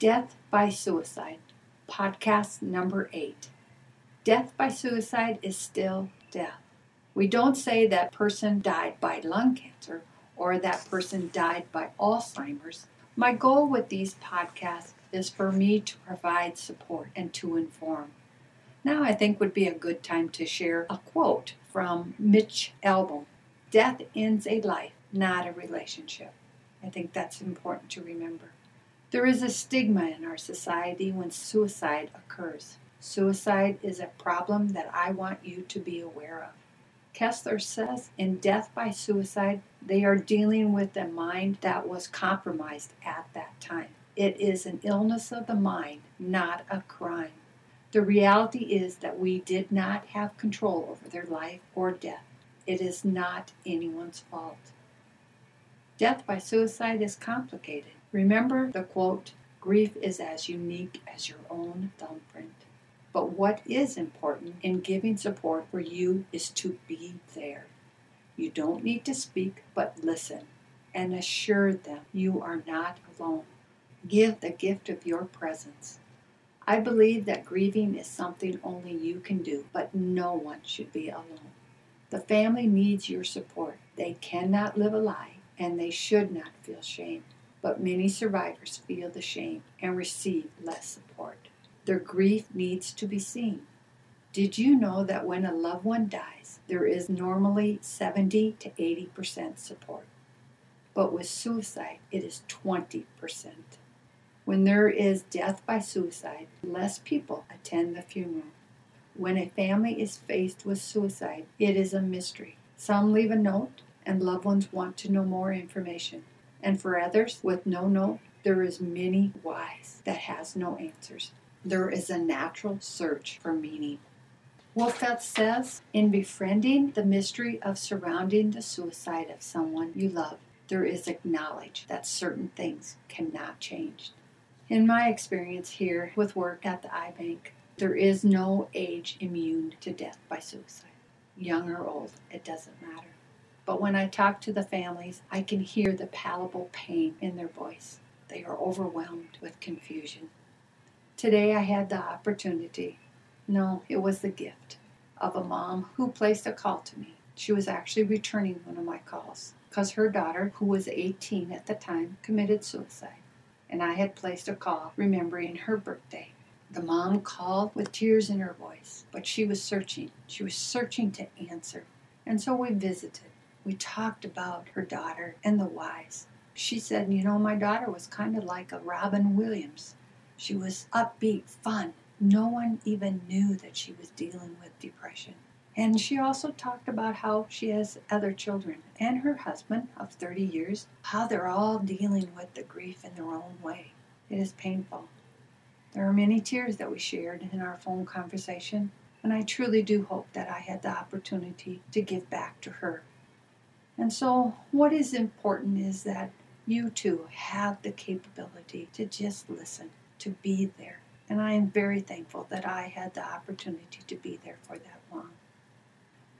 Death by Suicide, podcast number eight. Death by suicide is still death. We don't say that person died by lung cancer or that person died by Alzheimer's. My goal with these podcasts is for me to provide support and to inform. Now, I think would be a good time to share a quote from Mitch Albom Death ends a life, not a relationship. I think that's important to remember. There is a stigma in our society when suicide occurs. Suicide is a problem that I want you to be aware of. Kessler says in Death by Suicide, they are dealing with a mind that was compromised at that time. It is an illness of the mind, not a crime. The reality is that we did not have control over their life or death. It is not anyone's fault. Death by suicide is complicated. Remember the quote grief is as unique as your own thumbprint. But what is important in giving support for you is to be there. You don't need to speak, but listen and assure them you are not alone. Give the gift of your presence. I believe that grieving is something only you can do, but no one should be alone. The family needs your support. They cannot live a lie and they should not feel shame. But many survivors feel the shame and receive less support. Their grief needs to be seen. Did you know that when a loved one dies, there is normally 70 to 80% support? But with suicide, it is 20%. When there is death by suicide, less people attend the funeral. When a family is faced with suicide, it is a mystery. Some leave a note, and loved ones want to know more information. And for others with no note, there is many whys that has no answers. There is a natural search for meaning. Wolfelt says, in befriending the mystery of surrounding the suicide of someone you love, there is acknowledge that certain things cannot change. In my experience here with work at the eye bank, there is no age immune to death by suicide. Young or old, it doesn't matter. But when I talk to the families, I can hear the palpable pain in their voice. They are overwhelmed with confusion. Today I had the opportunity, no, it was the gift, of a mom who placed a call to me. She was actually returning one of my calls because her daughter, who was 18 at the time, committed suicide. And I had placed a call remembering her birthday. The mom called with tears in her voice, but she was searching. She was searching to answer. And so we visited we talked about her daughter and the whys. She said, You know, my daughter was kind of like a Robin Williams. She was upbeat, fun. No one even knew that she was dealing with depression. And she also talked about how she has other children and her husband of 30 years, how they're all dealing with the grief in their own way. It is painful. There are many tears that we shared in our phone conversation, and I truly do hope that I had the opportunity to give back to her and so, what is important is that you too have the capability to just listen, to be there. And I am very thankful that I had the opportunity to be there for that long.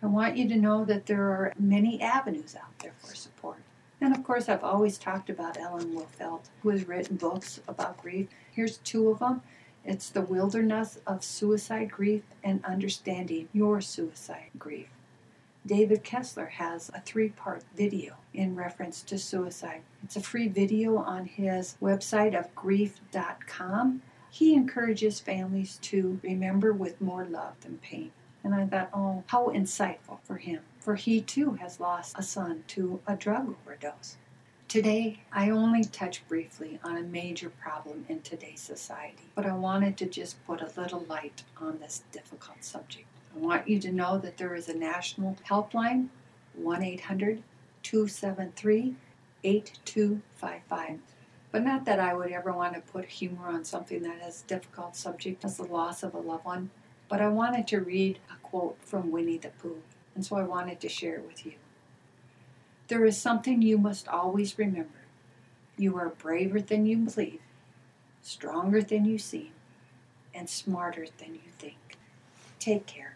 I want you to know that there are many avenues out there for support. And of course, I've always talked about Alan Wolfelt, who has written books about grief. Here's two of them. It's The Wilderness of Suicide Grief and Understanding Your Suicide Grief. David Kessler has a three part video in reference to suicide. It's a free video on his website of grief.com. He encourages families to remember with more love than pain. And I thought, oh, how insightful for him, for he too has lost a son to a drug overdose. Today, I only touch briefly on a major problem in today's society, but I wanted to just put a little light on this difficult subject. I want you to know that there is a national helpline, 1 800 273 8255. But not that I would ever want to put humor on something that is a difficult subject as the loss of a loved one, but I wanted to read a quote from Winnie the Pooh, and so I wanted to share it with you. There is something you must always remember. You are braver than you believe, stronger than you seem, and smarter than you think. Take care.